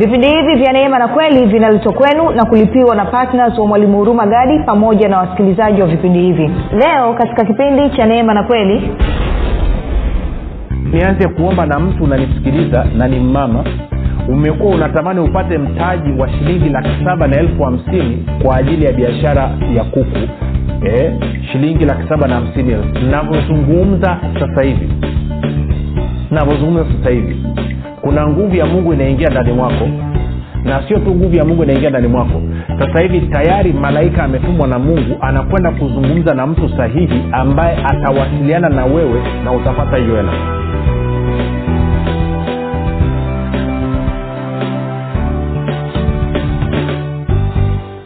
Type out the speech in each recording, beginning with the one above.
vipindi hivi vya neema na kweli vinaletwa kwenu na kulipiwa na ptns wa mwalimu huruma gadi pamoja na wasikilizaji wa vipindi hivi. Leo katika kipindi cha neema na kweli nianze kuomba na mtu unanisikiliza na ni mmama umekuwa unatamani upate mtaji wa shilingi laki saba na elfu hamsini kwa ajili ya biashara ya kuku. Eh, shilingi laki saba na hamsini. Navyozungumza sasa hivi. Navyozungumza sasa hivi kuna nguvu ya mungu inaingia ndani mwako. Na sio tu nguvu ya mungu inaingia ndani mwako. Sasa hivi tayari malaika ametumwa na mungu anakwenda kuzungumza na mtu sahihi ambaye atawasiliana na wewe na utapata hiyo hela.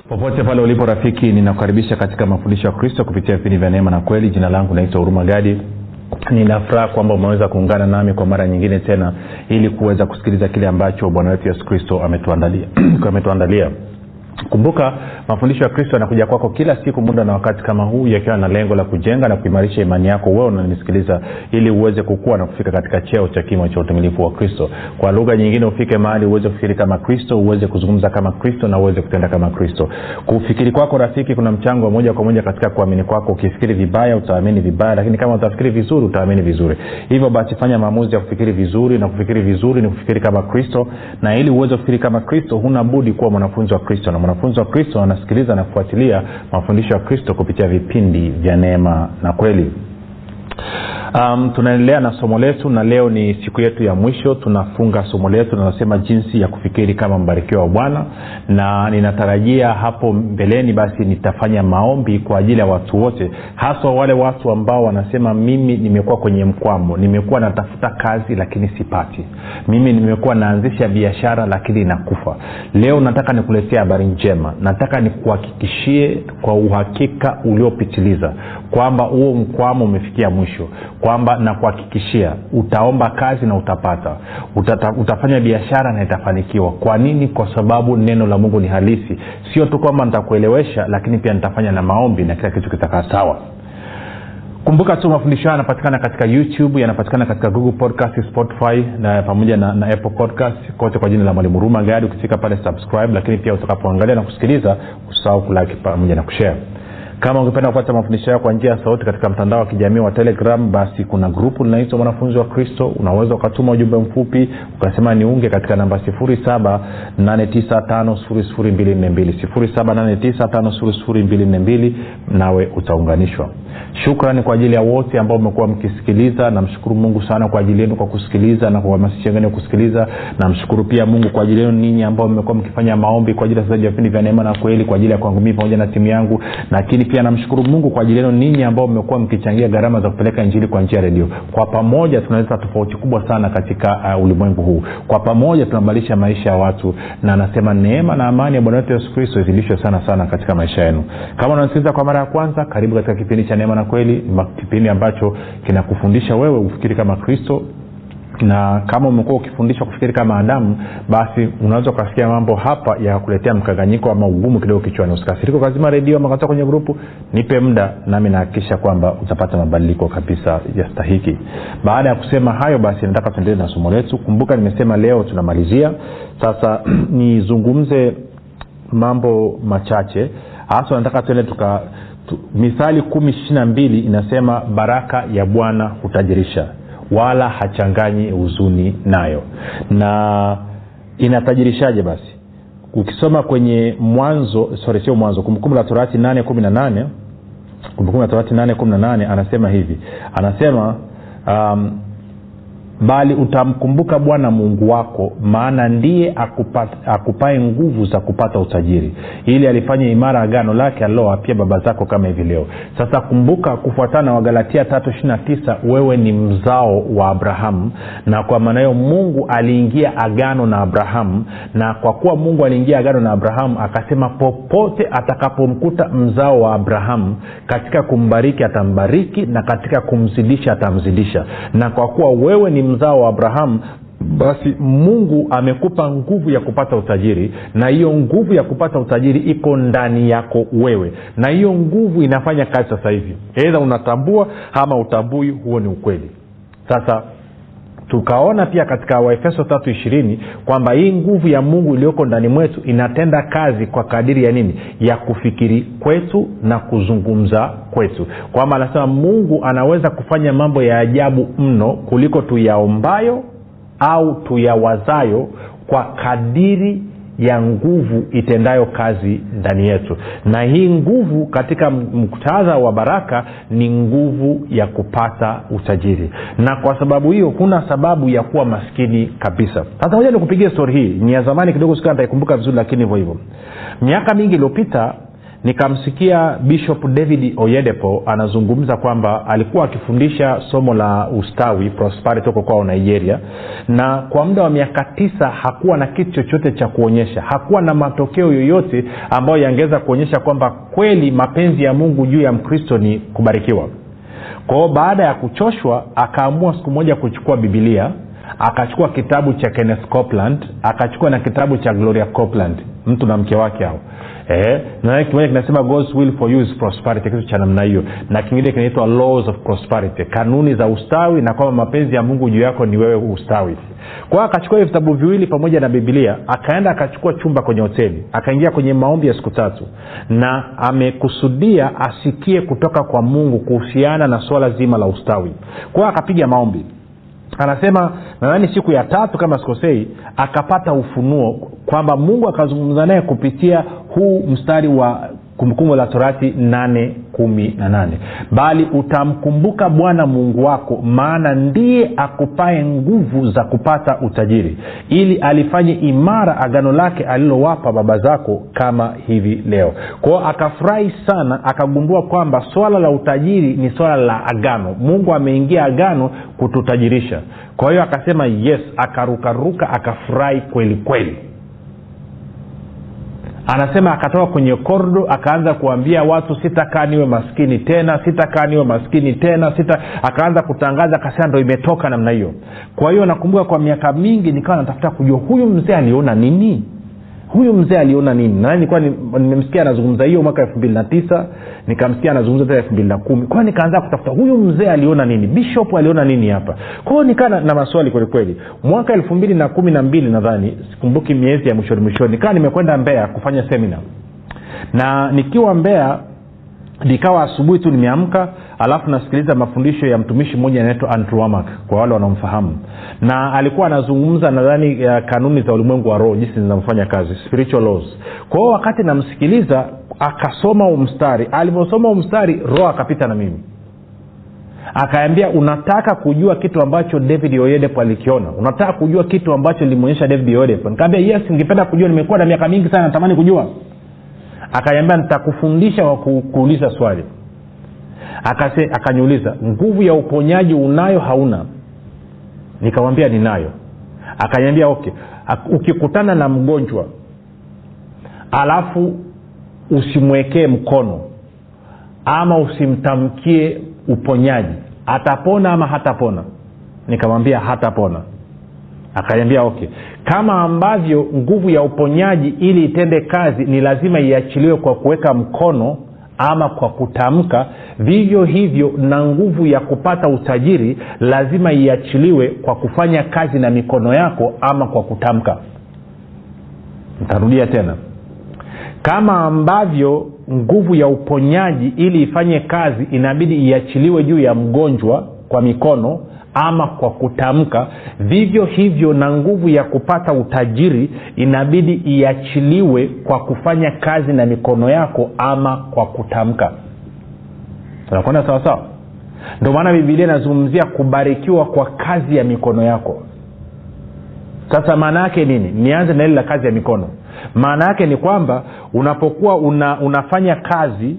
Popote pale ulipo rafiki ninakukaribisha katika mafundisho ya kristo kupitia vipindi vya neema na kweli. Jina langu naitwa huruma gadi ninafuraha kwamba umeweza kuungana nami kwa mara nyingine tena ili kuweza kusikiliza kile ambacho bwana wetu yesu kristo ametuandalia ametuandalia kumbuka mafundisho ya kristo yanakuja kwako kila siku muda na wakati kama huu yakiwa na lengo la kujenga na kuimarisha imani yako wewe unanisikiliza ili uweze kukua na kufika katika cheo cha kimo cha utumilifu wa kristo. Kwa lugha nyingine ufike mahali uweze kufikiri kama kristo uweze kuzungumza kama kristo na uweze kutenda kama kristo. Kufikiri kwako rafiki kuna mchango wa moja kwa moja katika kuamini kwako. Ukifikiri vibaya utaamini vibaya lakini kama utafikiri vizuri utaamini vizuri. Hivyo basi fanya maamuzi ya kufikiri vizuri na kufikiri vizuri ni kufikiri kama kristo na ili uweze kufikiri kama kristo huna budi kuwa mwanafunzi wa kristo na mwanafunzi wa kristo anasikiliza na kufuatilia mafundisho ya kristo kupitia vipindi vya neema na kweli um, tunaendelea na somo letu na leo ni siku yetu ya mwisho. Tunafunga somo letu linalosema jinsi ya kufikiri kama mbarikiwa wa bwana. Na ninatarajia hapo mbeleni basi nitafanya maombi kwa ajili ya watu wote haswa wale watu ambao wanasema mimi nimekuwa kwenye mkwamo nimekuwa natafuta kazi lakini sipati. Mimi nimekuwa naanzisha biashara lakini nakufa. Leo nataka nikuletea habari njema. Nataka nikuhakikishie kwa uhakika uliopitiliza kwamba huo mkwamo umefikia mwisho kwamba nakuhakikishia utaomba kazi na utapata. Utata, utafanya biashara na itafanikiwa. Kwa nini? Kwa sababu neno la mungu ni halisi. Sio tu kwamba nitakuelewesha lakini pia nitafanya na maombi na kila kitu kitakaa sawa. Kumbuka tu mafundisho hayo yanapatikana katika youtube yanapatikana katika google podcast spotify na pamoja na, na apple podcast kote kwa jina la mwalimu ruma gadi. Ukifika pale subscribe lakini pia utakapoangalia na kusikiliza usahau kulaki pamoja na kushare kama ungependa kupata mafundisho yao kwa njia ya sauti katika mtandao wa kijamii wa telegram basi kuna grupu linaitwa mwanafunzi wa kristo. Unaweza ukatuma ujumbe mfupi ukasema niunge katika namba 7895242 nawe utaunganishwa shukrani kwa ajili ya wote ambao mmekuwa mkisikiliza. Namshukuru mungu sana kwa ajili yenu kwa kusikiliza na kuhamasisha wengine kusikiliza. Namshukuru pia mungu kwa ajili yenu ninyi ambao mmekuwa mkifanya maombi kwa ajili ya wa vipindi vya neema na kweli kwa ajili ya kwangu mii pamoja na timu yangu. Lakini pia namshukuru mungu kwa ajili yenu ninyi ambao mmekuwa mkichangia gharama za kupeleka injili kwa njia ya redio. Kwa pamoja tunaleta tofauti kubwa sana katika uh, ulimwengu huu. Kwa pamoja tunabadilisha maisha ya watu na anasema neema na amani ya bwana wetu yesu kristo izidishwe sana sana katika maisha yenu. Kama unasikiliza kwa mara ya kwanza karibu katika kipindi cha neema na kweli kipindi ambacho kinakufundisha wewe ufikiri kama kristo. Na kama umekuwa ukifundishwa kufikiri kama adamu basi unaweza ukasikia mambo hapa ya kuletea mkanganyiko ama ugumu kidogo kichwani. Usikasirika ukazima redio ama kwenye grupu nipe muda nami nahakikisha kwamba utapata mabadiliko kabisa ya stahiki baada ya kusema hayo basi nataka tuendelee na somo letu. Kumbuka nimesema leo tunamalizia. Sasa nizungumze mambo machache. Hasa nataka tuende tuka mithali kumi ishiri mbili inasema baraka ya bwana hutajirisha wala hachanganyi huzuni nayo. Na inatajirishaje basi? Ukisoma kwenye mwanzo sorry sio mwanzo kumbukumbu la torati nane kumi na nane kumbukumbu la torati nane kumi na nane anasema hivi. Anasema um, bali utamkumbuka bwana mungu wako maana ndiye akupa- akupae nguvu za kupata utajiri ili alifanya imara agano lake alilowapia baba zako kama hivi leo. Sasa kumbuka kufuatana wagalatia tatu ishiri tisa wewe ni mzao wa abrahamu na kwa maana hiyo mungu aliingia agano na abrahamu na kwa kuwa mungu aliingia agano na abrahamu akasema popote atakapomkuta mzao wa abrahamu katika kumbariki atambariki na katika kumzidisha atamzidisha. Na kwa kuwa wewe ni mzao wa abrahamu basi mungu amekupa nguvu ya kupata utajiri na hiyo nguvu ya kupata utajiri iko ndani yako wewe na hiyo nguvu inafanya kazi sasa hivi. Edha unatambua ama utambui huo ni ukweli. Sasa tukaona pia katika waefeso tatu ishirini kwamba hii nguvu ya mungu iliyoko ndani mwetu inatenda kazi kwa kadiri ya nini? Ya kufikiri kwetu na kuzungumza kwetu. Kwamba anasema mungu anaweza kufanya mambo ya ajabu mno kuliko tuyaombayo au tuyawazayo kwa kadiri ya nguvu itendayo kazi ndani yetu. Na hii nguvu katika muktadha wa baraka ni nguvu ya kupata utajiri. Na kwa sababu hiyo kuna sababu ya kuwa maskini kabisa. Sasa moja nikupigia stori hii. Ni ya zamani kidogo sikaa nitaikumbuka vizuri lakini hivyo hivyo. Miaka mingi iliyopita nikamsikia bishop david oyedepo anazungumza kwamba alikuwa akifundisha somo la ustawi prosperity huko kwao nigeria na kwa muda wa miaka tisa hakuwa na kitu chochote cha kuonyesha. Hakuwa na matokeo yoyote ambayo yangeweza kuonyesha kwamba kweli mapenzi ya mungu juu ya mkristo ni kubarikiwa. Kwao baada ya kuchoshwa akaamua siku moja kuchukua bibilia akachukua kitabu cha kenneth copland akachukua na kitabu cha gloria copland mtu na mke wake hao eh, kimoja kinasema god's will for you is prosperity kitu cha namna hiyo. Na kingine kinaitwa laws of prosperity kanuni za ustawi na kwamba mapenzi ya mungu juu yako ni wewe ustawi. Kwa hiyo akachukua hiyo vitabu viwili pamoja na bibilia akaenda akachukua chumba kwenye hoteli akaingia kwenye maombi ya siku tatu na amekusudia asikie kutoka kwa mungu kuhusiana na swala zima la ustawi. Kwao akapiga maombi anasema nadhani siku ya tatu kama sikosei akapata ufunuo kwamba mungu akazungumza naye kupitia huu mstari wa kumbukumbu la torati nane kumi na nane. Bali utamkumbuka bwana mungu wako maana ndiye akupae nguvu za kupata utajiri ili alifanye imara agano lake alilowapa baba zako kama hivi leo. Kwao akafurahi sana akagundua kwamba swala la utajiri ni swala la agano. Mungu ameingia agano kututajirisha. Kwa hiyo akasema yes akarukaruka akafurahi kweli kweli anasema akatoka kwenye kordo akaanza kuambia watu sitakaa niwe maskini tena sitakaa niwe maskini tena sita akaanza kutangaza akasema ndo imetoka namna hiyo. Kwa hiyo nakumbuka kwa miaka mingi nikawa natafuta kujua huyu mzee aliona nini huyu mzee aliona nini? Na nilikuwa nimemsikia anazungumza hiyo mwaka elfu mbili na tisa nikamsikia anazungumza tena elfu mbili na kumi. Kwao nikaanza kutafuta huyu mzee aliona nini? Bishop aliona nini hapa? Kwao nikaa na, na maswali kwelikweli mwaka elfu mbili na kumi na mbili nadhani sikumbuki miezi ya mwishoni mwishoni nikawa nimekwenda mbea kufanya semina na nikiwa mbea nikawa asubuhi tu nimeamka alafu nasikiliza mafundisho ya mtumishi mmoja anaitwa antwamak kwa wale wanaomfahamu. Na alikuwa anazungumza nadhani kanuni za ulimwengu wa roho jinsi zinavyofanya kazi spiritual laws. Kwa wakati namsikiliza akasoma umstari alivyosoma umstari roho akapita na mimi. Akaambia unataka kujua kitu ambacho david oyedepo alikiona? Unataka kujua kitu ambacho limeonyesha david oyedepo? Nikaambia yes ningependa kujua. Nimekuwa na miaka mingi sana natamani kujua akaniambia nitakufundisha kwa kuuliza swali. Akase, akaniuliza nguvu ya uponyaji unayo hauna? Nikamwambia ninayo. Akaniambia okay ukikutana na mgonjwa alafu usimwekee mkono ama usimtamkie uponyaji atapona ama hatapona? Nikamwambia hatapona akaniambia okay. Kama ambavyo nguvu ya uponyaji ili itende kazi ni lazima iachiliwe kwa kuweka mkono ama kwa kutamka vivyo hivyo na nguvu ya kupata utajiri lazima iachiliwe kwa kufanya kazi na mikono yako ama kwa kutamka. Ntarudia tena. Kama ambavyo nguvu ya uponyaji ili ifanye kazi inabidi iachiliwe juu ya mgonjwa kwa mikono ama kwa kutamka vivyo hivyo na nguvu ya kupata utajiri inabidi iachiliwe kwa kufanya kazi na mikono yako ama kwa kutamka. Tunakwenda sawasawa ndio maana bibilia inazungumzia kubarikiwa kwa kazi ya mikono yako. Sasa maana yake nini? Nianze na ile la kazi ya mikono. Maana yake ni kwamba unapokuwa una, unafanya kazi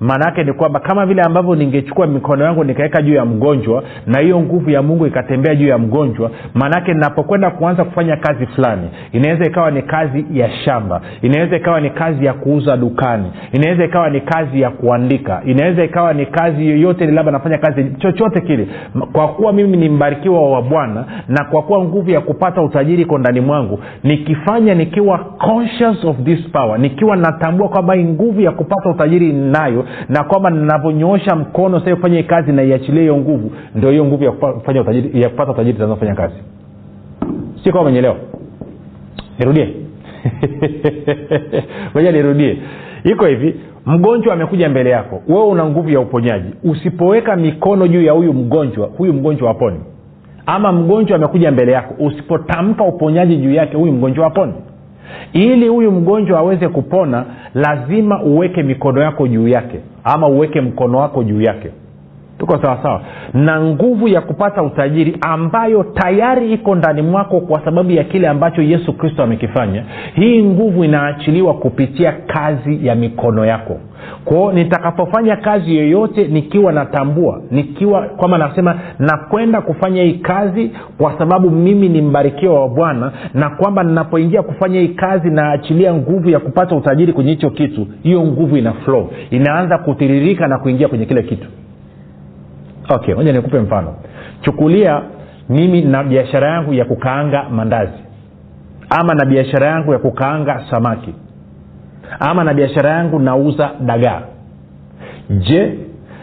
maana yake ni kwamba kama vile ambavyo ningechukua mikono yangu nikaweka juu ya mgonjwa na hiyo nguvu ya mungu ikatembea juu ya mgonjwa maanaake ninapokwenda kuanza kufanya kazi fulani inaweza ikawa ni kazi ya shamba inaweza ikawa ni kazi ya kuuza dukani inaweza ikawa ni kazi ya kuandika inaweza ikawa ni kazi yoyote labda nafanya kazi chochote kile. Kwa kuwa mimi ni mbarikiwa wa bwana na kwa kuwa nguvu ya kupata utajiri iko ndani mwangu nikifanya nikiwa conscious of this power nikiwa natambua kwamba nguvu ya kupata utajiri ninayo na kwamba ninavyonyoosha mkono sasa kazi naiachilia hiyo nguvu. Ndio hiyo nguvu ya kupata utajiri itaanza kazi. Si kama umenyelewa nirudie. Moja nirudie. Iko hivi mgonjwa amekuja mbele yako. Wewe una nguvu ya uponyaji. Usipoweka mikono juu ya huyu mgonjwa huyu mgonjwa aponi ama mgonjwa amekuja mbele yako usipotamka uponyaji juu yake huyu mgonjwa aponi ili huyu mgonjwa aweze kupona lazima uweke mikono yako juu yake ama uweke mkono wako juu yake tuko sawasawa na nguvu ya kupata utajiri ambayo tayari iko ndani mwako kwa sababu ya kile ambacho yesu kristo amekifanya hii nguvu inaachiliwa kupitia kazi ya mikono yako. Kwao nitakapofanya kazi yoyote nikiwa natambua nikiwa kwamba nasema nakwenda kufanya hii kazi kwa sababu mimi ni mbarikiwa wa bwana na kwamba ninapoingia kufanya hii kazi naachilia nguvu ya kupata utajiri kwenye hicho kitu hiyo nguvu ina flow. Inaanza kutiririka na kuingia kwenye kile kitu okay moja nikupe mfano. Chukulia mimi na biashara yangu ya kukaanga mandazi. Ama na biashara yangu ya kukaanga samaki. Ama na biashara yangu nauza dagaa. Je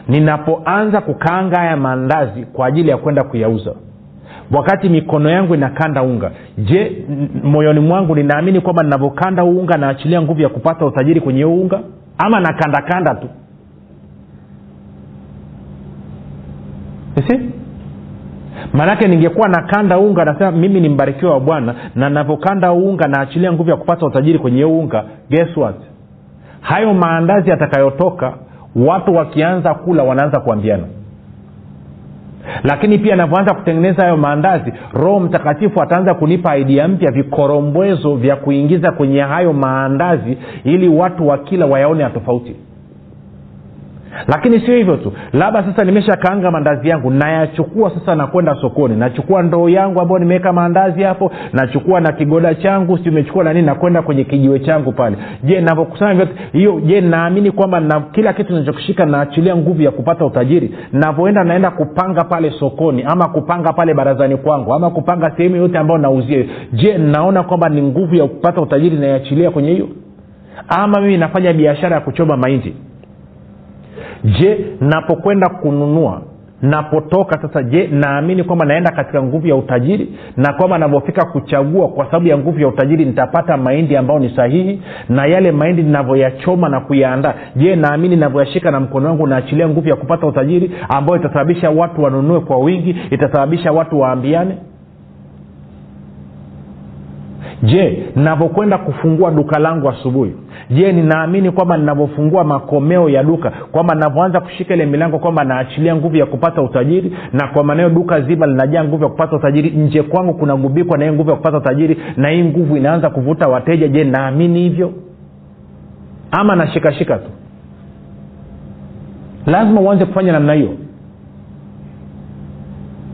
ninapoanza kukaanga haya mandazi kwa ajili ya kwenda kuyauza wakati mikono yangu inakanda unga je moyoni mwangu ninaamini kwamba ninavyokanda unga naachilia nguvu ya kupata utajiri kwenye huu unga? Ama nakandakanda tu maanake ningekuwa nakanda unga nasema mimi ni mbarikiwa wa bwana na navyokanda unga naachilia nguvu ya kupata utajiri kwenye unga. Guess what? Hayo maandazi yatakayotoka watu wakianza kula wanaanza kuambiana. Lakini pia anavyoanza kutengeneza hayo maandazi roho mtakatifu ataanza kunipa aidia mpya vikorombwezo vya kuingiza kwenye hayo maandazi ili watu wakila wayaone ya tofauti lakini sio hivyo tu. Labda sasa nimeshakaanga mandazi yangu nayachukua sasa nakwenda sokoni. Nachukua ndoo yangu ambayo nimeweka maandazi hapo nachukua na kigoda changu si umechukua na nakwenda kwenye kijiwe changu pale. Je navyokusanya vyote? Hiyo je naamini kwamba na kila kitu nachokishika naachilia nguvu ya kupata utajiri? Navyoenda naenda kupanga pale sokoni ama kupanga pale barazani kwangu ama kupanga sehemu yote ambayo nauzia je naona kwamba ni nguvu ya kupata utajiri naiachilia kwenye hiyo? Ama mimi nafanya biashara ya kuchoma mahindi je napokwenda kununua napotoka sasa je naamini kwamba naenda katika nguvu ya utajiri? Na kwamba navyofika kuchagua kwa sababu ya nguvu ya utajiri nitapata mahindi ambayo ni sahihi? Na yale mahindi ninavyoyachoma na kuyaandaa je naamini navyoyashika na mkono wangu naachilia nguvu ya kupata utajiri ambayo itasababisha watu wanunue kwa wingi itasababisha watu waambiane je ninavyokwenda kufungua duka langu asubuhi? Je ninaamini kwamba ninavyofungua makomeo ya duka kwamba navyoanza kushika ile milango kwamba naachilia nguvu ya kupata utajiri? Na kwa maanao duka zima linajaa nguvu ya kupata utajiri nje kwangu kunagubikwa na hii nguvu ya kupata utajiri na hii nguvu inaanza kuvuta wateja? Je naamini hivyo? Ama nashikashika tu? Lazima uanze kufanya namna hiyo.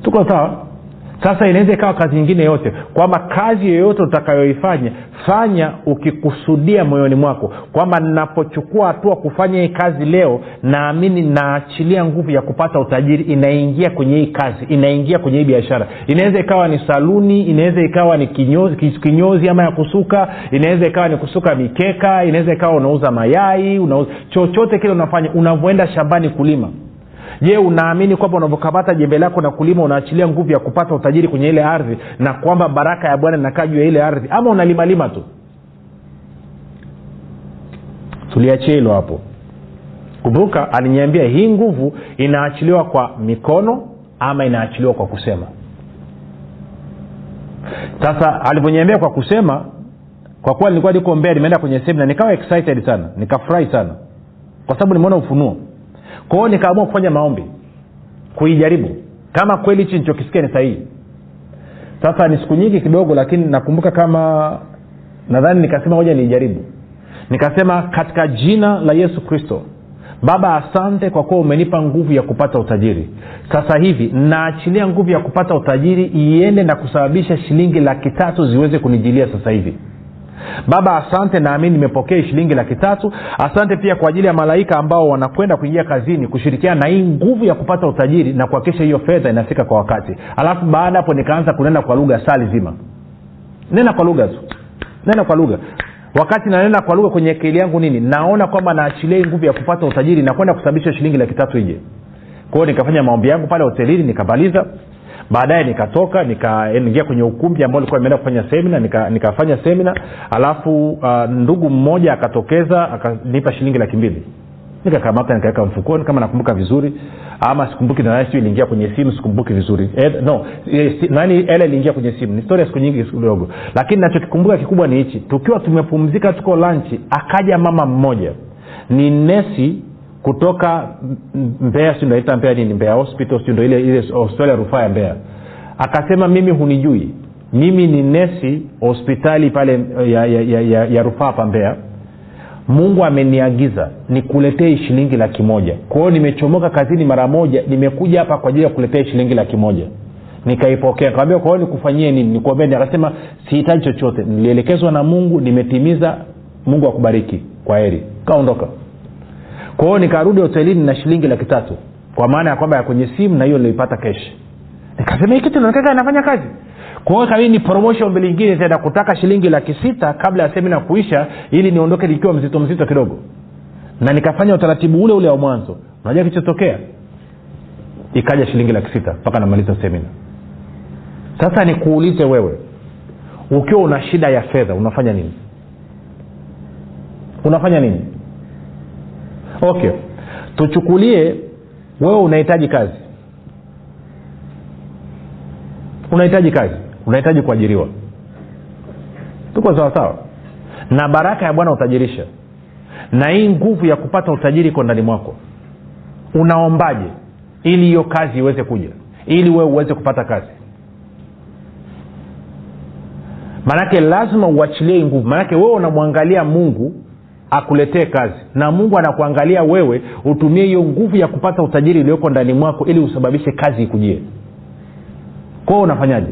Tuko sawa sasa inaweza ikawa kazi nyingine yote kwamba kazi yoyote utakayoifanya fanya ukikusudia moyoni mwako kwamba ninapochukua hatua kufanya hii kazi leo naamini naachilia nguvu ya kupata utajiri inaingia kwenye hii kazi inaingia kwenye hii biashara. Inaweza ikawa ni saluni inaweza ikawa ni kinyozi, kinyozi ama ya kusuka inaweza ikawa ni kusuka mikeka inaweza ikawa unauza mayai unauza chochote kile unafanya unavyoenda shambani kulima je unaamini kwamba unavyokamata jembe lako na kulima unaachilia nguvu ya kupata utajiri kwenye ile ardhi na kwamba baraka ya bwana inakaa juu ya ile ardhi? Ama unalimalima tu? Tuliachia hilo hapo. Kumbuka aliniambia hii nguvu inaachiliwa kwa mikono ama inaachiliwa kwa kusema. Sasa alivyoniambia kwa kusema kwa kuwa nilikuwa niko mbea nimeenda kwenye semina nikawa excited sana nikafurahi sana. Kwa sababu nimeona ufunuo kwa hiyo nikaamua kufanya maombi kuijaribu. Kama kweli hichi nichokisikia ni sahihi. Sasa ni siku nyingi kidogo lakini nakumbuka kama nadhani nikasema moja niijaribu. Nikasema katika jina la yesu kristo baba asante kwa kuwa umenipa nguvu ya kupata utajiri. Sasa hivi naachilia nguvu ya kupata utajiri iende na kusababisha shilingi laki tatu ziweze kunijilia sasa hivi baba asante naamini nimepokea shilingi laki tatu. Asante pia kwa ajili ya malaika ambao wanakwenda kuingia kazini kushirikiana na hii nguvu ya kupata utajiri na kuhakikisha hiyo fedha inafika kwa wakati. Alafu baada hapo nikaanza kunena kwa lugha sali zima. Nena kwa lugha tu. Nena kwa lugha. Wakati nanena kwa lugha kwenye akili yangu nini? Naona kwamba naachilia nguvu ya kupata utajiri na kwenda kusababisha shilingi laki tatu ije. Kwao nikafanya maombi yangu pale hotelini nikamaliza baadaye nikatoka nikaingia kwenye ukumbi ambao likuwa nimeenda kufanya semina nika, nikafanya semina alafu uh, ndugu mmoja akatokeza akanipa shilingi laki mbili. Nikakamata nikaweka mfukoni kama nakumbuka vizuri. Ama sikumbuki nani siu iliingia kwenye simu sikumbuki vizuri. Ed, no e, nani ele iliingia kwenye simu. Ni storia siku nyingi kidogo lakini nachokikumbuka kikubwa ni hichi. Tukiwa tumepumzika tuko lanchi akaja mama mmoja. Ni nesi kutoka mbea si naita mbea nini? Mbea hospital si ndo ile ile hospitali ya rufaa ya mbea akasema mimi hunijui. Mimi ni nesi hospitali pale ya, ya, ya, ya, ya rufaa pa mbea mungu ameniagiza nikuletee shilingi laki moja. Kwa nimechomoka kazini mara moja nimekuja hapa kwa ajili ya kuletea shilingi laki moja. Nikaipokea. Kaambia kwa nikufanyie nini? Nikuombeni akasema sihitaji chochote. Nilielekezwa na mungu nimetimiza. Mungu akubariki. Kwa heri. Kaondoka kwa hiyo nikarudi hotelini na shilingi laki tatu. Kwa maana ya kwamba ya kwenye simu na hiyo nilioipata keshi nikasema hii kitu naonekana inafanya kazi. Kwa hiyo kabidi nipromoshe ombi lingine tena kutaka shilingi laki sita kabla ya semina kuisha ili niondoke nikiwa mzito mzito kidogo. Na nikafanya utaratibu ule ule wa mwanzo. Unajua kilichotokea? Ikaja shilingi laki sita mpaka namaliza semina. Sasa nikuulize wewe ukiwa una shida ya fedha unafanya nini? Unafanya nini okay. Tuchukulie wewe unahitaji kazi. Unahitaji kazi. Unahitaji kuajiriwa. Tuko sawasawa na baraka ya bwana utajirisha. Na hii nguvu ya kupata utajiri iko ndani mwako. Unaombaje? Ili hiyo kazi iweze kuja. Ili wewe uweze kupata kazi. Maanake lazima uachilie hii nguvu. Maanake wewe unamwangalia mungu akuletee kazi. Na mungu anakuangalia wewe utumie hiyo nguvu ya kupata utajiri ulioko ndani mwako ili usababishe kazi ikujie. Kwao unafanyaje?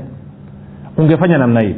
Ungefanya namna hii.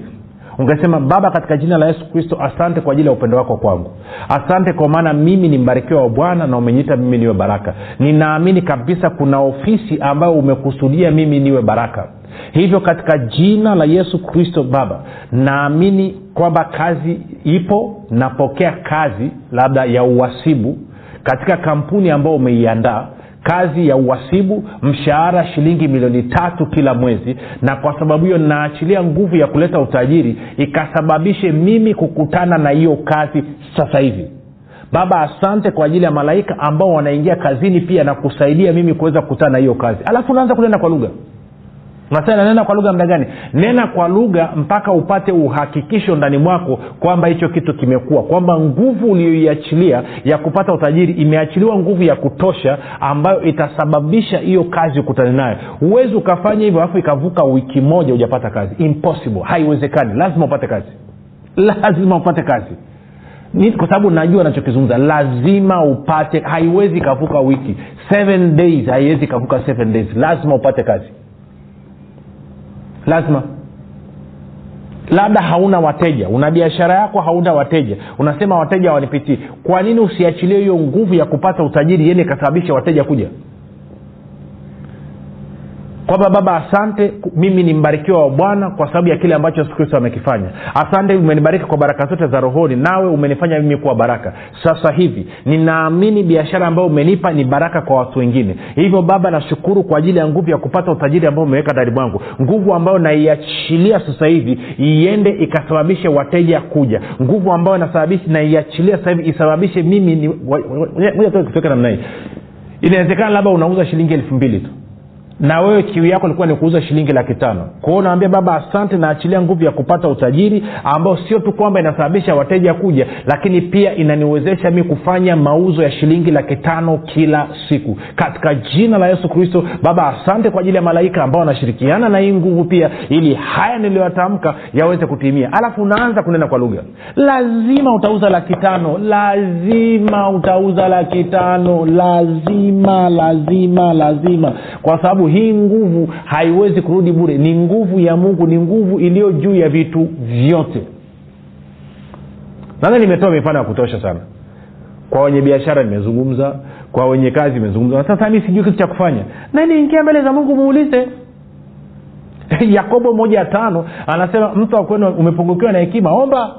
Ungesema baba katika jina la yesu kristo asante kwa ajili ya upendo wako kwangu. Asante kwa maana mimi ni mbarikiwa wa bwana na umenyita mimi niwe baraka. Ninaamini kabisa kuna ofisi ambayo umekusudia mimi niwe baraka hivyo katika jina la yesu kristo baba naamini kwamba kazi ipo napokea kazi labda ya uhasibu katika kampuni ambayo umeiandaa kazi ya uhasibu mshahara shilingi milioni tatu kila mwezi na kwa sababu hiyo naachilia nguvu ya kuleta utajiri ikasababishe mimi kukutana na hiyo kazi sasa hivi. Baba asante kwa ajili ya malaika ambao wanaingia kazini pia na kusaidia mimi kuweza kukutana na hiyo kazi. Alafu unaanza kunena kwa lugha unasema nena kwa lugha mda gani? Nena kwa lugha mpaka upate uhakikisho ndani mwako kwamba hicho kitu kimekuwa kwamba nguvu uliyoiachilia ya kupata utajiri imeachiliwa nguvu ya kutosha ambayo itasababisha hiyo kazi ukutane nayo. Huwezi ukafanya hivyo alafu ikavuka wiki moja hujapata kazi. Impossible. Haiwezekani. Lazima upate kazi. Lazima upate kazi. Kwa sababu najua nachokizungumza lazima upate haiwezi ikavuka wiki. Seven days haiwezi ikavuka seven days. Lazima upate kazi lazima. Labda hauna wateja. Una biashara yako hauna wateja. Unasema wateja hawanipitii. Kwa nini usiachilie hiyo nguvu ya kupata utajiri yene ikasababisha wateja kuja kwamba baba asante mimi ni mbarikiwa wa bwana kwa sababu ya kile ambacho yesu kristo amekifanya asante umenibariki kwa baraka zote za rohoni nawe umenifanya mimi kuwa baraka sasa hivi ninaamini biashara ambayo umenipa ni baraka kwa watu wengine hivyo baba nashukuru kwa ajili ya nguvu ya kupata utajiri ambao umeweka ndani mwangu nguvu ambayo naiachilia sasa hivi iende ikasababishe wateja kuja nguvu ambayo naiachilia sasa hivi isababishe mimi ni namna hii inawezekana labda unauza shilingi elfu mbili tu na wewe kiu yako ilikuwa ni kuuza shilingi laki tano. Kwao unawambia baba asante naachilia nguvu ya kupata utajiri ambao sio tu kwamba inasababisha wateja kuja lakini pia inaniwezesha mi kufanya mauzo ya shilingi laki tano kila siku. Katika jina la yesu kristo baba asante kwa ajili ya malaika ambao wanashirikiana na hii nguvu pia ili haya niliyoyatamka yaweze kutimia. Alafu unaanza kunena kwa lugha. Lazima utauza laki tano lazima utauza laki tano lazima lazima lazima. Kwa sababu hii nguvu haiwezi kurudi bure. Ni nguvu ya mungu ni nguvu iliyo juu ya vitu vyote. Nadhani nimetoa mifano ya kutosha sana. Kwa wenye biashara nimezungumza kwa wenye kazi nimezungumza. Sasa mi sijui kitu cha kufanya. Na niingia mbele za mungu muulize. Yakobo moja ya tano anasema mtu akwenu umepungukiwa na hekima omba.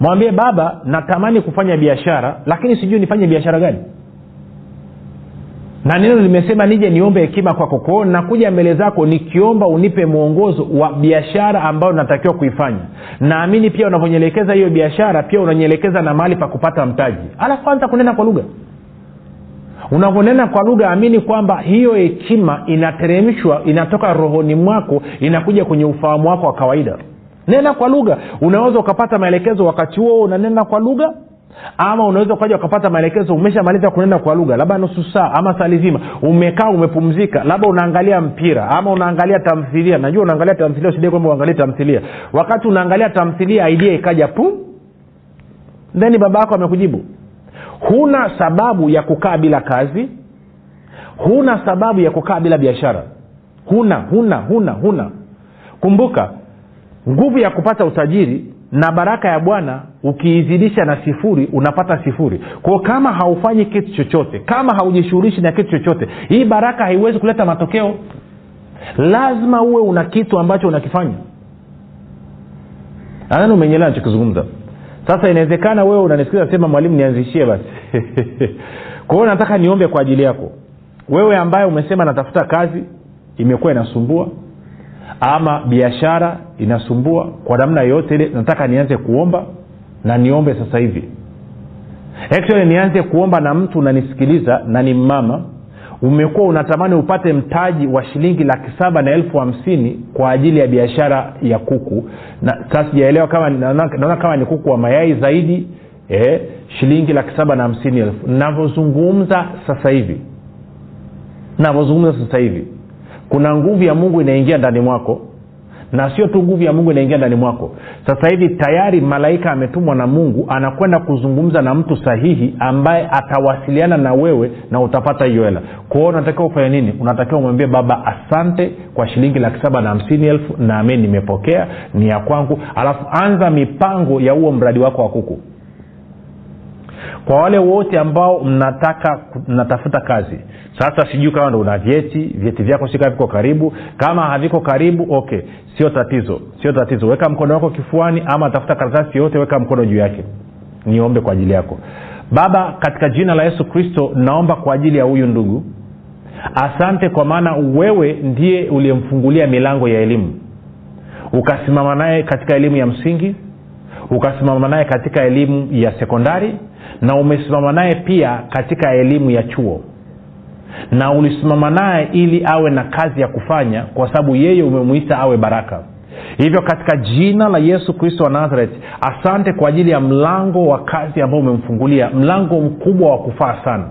Mwambie baba natamani kufanya biashara lakini sijui nifanye biashara gani na neno limesema nije niombe hekima kwako. Kwao nakuja mbele zako nikiomba unipe mwongozo wa biashara ambayo natakiwa kuifanya. Naamini pia unavyonyelekeza hiyo biashara pia unanyelekeza na mahali pa kupata mtaji. Ala kwanza kunena kwa lugha. Unavyonena kwa lugha amini kwamba hiyo hekima inateremshwa inatoka rohoni mwako inakuja kwenye ufahamu wako wa kawaida. Nena kwa lugha. Unaweza ukapata maelekezo wakati huo unanena kwa lugha ama unaweza ukaja ukapata maelekezo umeshamaliza kunenda kwa lugha labda nusu saa ama saa lizima umekaa umepumzika labda unaangalia mpira ama unaangalia tamthilia. Najua unaangalia tamthilia usidai kwamba uangalie tamthilia. Wakati unaangalia tamthilia idea ikaja pu theni baba yako amekujibu. Huna sababu ya kukaa bila kazi. Huna sababu ya kukaa bila biashara. Huna huna huna huna. Kumbuka nguvu ya kupata utajiri na baraka ya bwana ukiizidisha na sifuri unapata sifuri. Kwao kama haufanyi kitu chochote kama haujishughulishi na kitu chochote hii baraka haiwezi kuleta matokeo. Lazima uwe una kitu ambacho unakifanya. Nadhani umenyelewa nachokizungumza sasa inawezekana wewe unanisikiza sema mwalimu nianzishie basi. Kwa hiyo nataka niombe kwa ajili yako. Wewe ambaye umesema natafuta kazi imekuwa inasumbua ama biashara inasumbua kwa namna yoyote ile nataka nianze kuomba na niombe sasa hivi. Actually nianze kuomba na mtu unanisikiliza na ni mmama umekuwa unatamani upate mtaji wa shilingi laki saba na elfu hamsini kwa ajili ya biashara ya kuku. Na sijaelewa kama naona kama ni kuku wa mayai zaidi eh, shilingi laki saba na hamsini elfu. Navyozungumza sasa hivi. Navyozungumza sasa hivi kuna nguvu ya mungu inaingia ndani mwako na sio tu nguvu ya mungu inaingia ndani mwako. Sasa hivi tayari malaika ametumwa na mungu anakwenda kuzungumza na mtu sahihi ambaye atawasiliana na wewe na utapata hiyo hela. Kwao unatakiwa ufanye nini? Unatakiwa umwambie baba asante kwa shilingi laki saba na hamsini elfu naamini nimepokea ni ya kwangu. Alafu anza mipango ya huo mradi wako wa kuku kwa wale wote ambao mnataka mnatafuta kazi sasa sijui kama ndo una vyeti vyeti vyako sika viko karibu. Kama haviko karibu okay sio tatizo sio tatizo. Weka mkono wako kifuani ama tafuta karatasi yote weka mkono juu yake. Niombe kwa ajili yako. Baba katika jina la yesu kristo naomba kwa ajili ya huyu ndugu. Asante kwa maana wewe ndiye uliyemfungulia milango ya elimu. Ukasimama naye katika elimu ya msingi. Ukasimama naye katika elimu ya sekondari na umesimama naye pia katika elimu ya chuo. Na ulisimama naye ili awe na kazi ya kufanya kwa sababu yeye umemwita awe baraka. Hivyo katika jina la yesu kristo wa nazaret asante kwa ajili ya mlango wa kazi ambao umemfungulia mlango mkubwa wa kufaa sana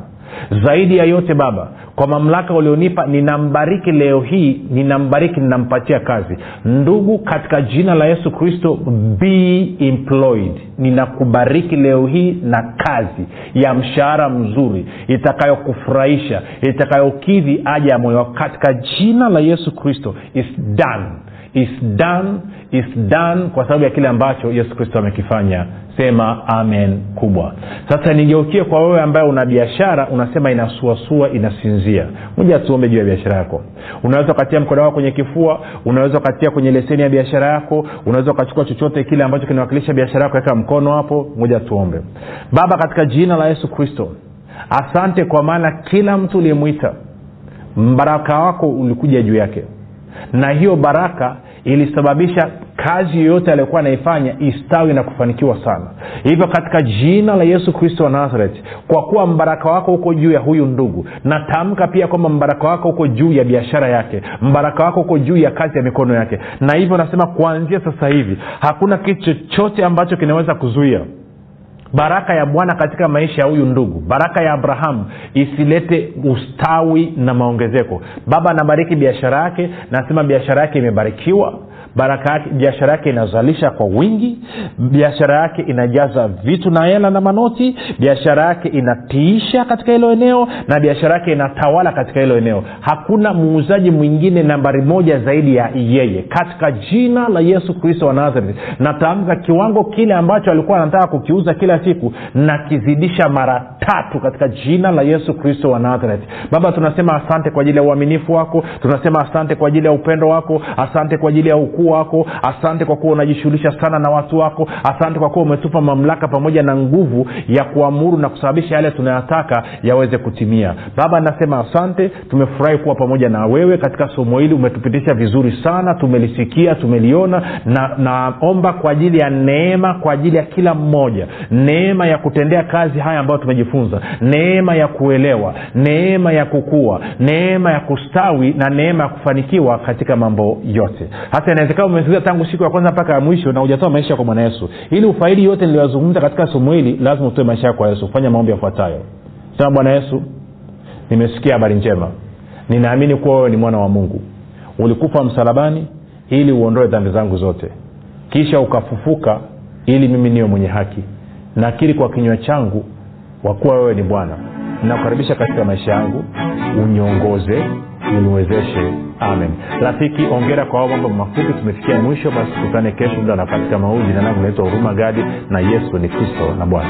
zaidi ya yote baba kwa mamlaka ulionipa ninambariki leo hii ninambariki ninampatia kazi. Ndugu katika jina la yesu kristo be employed. Ninakubariki leo hii na kazi ya mshahara mzuri itakayokufurahisha itakayokidhi haja ya moyo katika jina la yesu kristo is done is done is done kwa sababu ya kile ambacho yesu kristo amekifanya. Sema amen kubwa. Sasa nigeukie kwa wewe ambaye una biashara unasema inasuasua inasinzia. Moja tuombe juu ya biashara yako. Unaweza ukatia mkono wako kwenye kifua unaweza ukatia kwenye leseni ya biashara yako unaweza ukachukua chochote kile ambacho kinawakilisha biashara yako weka mkono hapo moja tuombe. Baba katika jina la yesu kristo asante kwa maana kila mtu uliyemwita mbaraka wako ulikuja juu yake na hiyo baraka ilisababisha kazi yoyote aliyokuwa anaifanya istawi na kufanikiwa sana. Hivyo katika jina la yesu kristo wa nazareti kwa kuwa mbaraka wako huko juu ya huyu ndugu natamka pia kwamba mbaraka wako huko juu ya biashara yake mbaraka wako huko juu ya kazi ya mikono yake. Na hivyo nasema kuanzia sasa hivi hakuna kitu chochote ambacho kinaweza kuzuia baraka ya bwana katika maisha ya huyu ndugu. Baraka ya abrahamu isilete ustawi na maongezeko. Baba anabariki biashara yake nasema biashara yake imebarikiwa baraka biashara yake inazalisha kwa wingi biashara yake inajaza vitu na hela na manoti biashara yake inatiisha katika hilo eneo na biashara yake inatawala katika hilo eneo. Hakuna muuzaji mwingine nambari moja zaidi ya yeye. Katika jina la yesu kristo wa nazareth natamka kiwango kile ambacho alikuwa anataka kukiuza kila siku nakizidisha mara tatu katika jina la yesu kristo wa nazareth. Baba tunasema asante kwa ajili ya uaminifu wako tunasema asante kwa ajili ya upendo wako asante kwa ajili ya ukuu ukuu wako asante kwa kuwa unajishughulisha sana na watu wako asante kwa kuwa umetupa mamlaka pamoja na nguvu ya kuamuru na kusababisha yale tunayotaka yaweze kutimia. Baba nasema asante tumefurahi kuwa pamoja na wewe katika somo hili. Umetupitisha vizuri sana tumelisikia tumeliona na naomba kwa ajili ya neema kwa ajili ya kila mmoja. Neema ya kutendea kazi haya ambayo tumejifunza. Neema ya kuelewa. Neema ya kukua. Neema ya kustawi na neema ya kufanikiwa katika mambo yote. Hata inawezekana umesikiliza tangu siku ya kwanza mpaka ya mwisho na hujatoa maisha kwa bwana yesu. Ili ufaidi yote niliyozungumza katika somo hili lazima utoe maisha yako kwa yesu. Fanya maombi yafuatayo. Sema bwana yesu nimesikia habari njema. Ninaamini kuwa wewe ni mwana wa mungu. Ulikufa msalabani ili uondoe dhambi zangu zote. Kisha ukafufuka ili mimi niwe mwenye haki. Nakiri kwa kinywa changu wakuwa wewe ni bwana. Nakukaribisha katika maisha yangu. Uniongoze uniwezeshe amen. Rafiki ongera kwa hao mambo mafupi. Tumefikia mwisho basi tukutane kesho muda nafasi kama huu jina naitwa huruma gadi na yesu ni kristo na bwana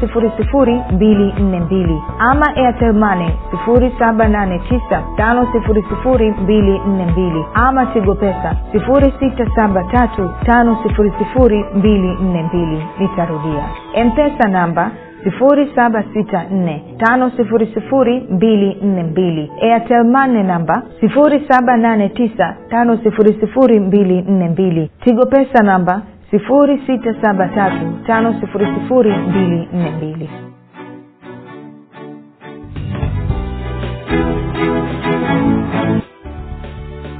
5242 ama airtelmane 7895242 ama tigopesa pesa 6735242 nitarudia. Mpesa namba 7645242 airtelmane namba 7895242 tigo pesa namba 6735242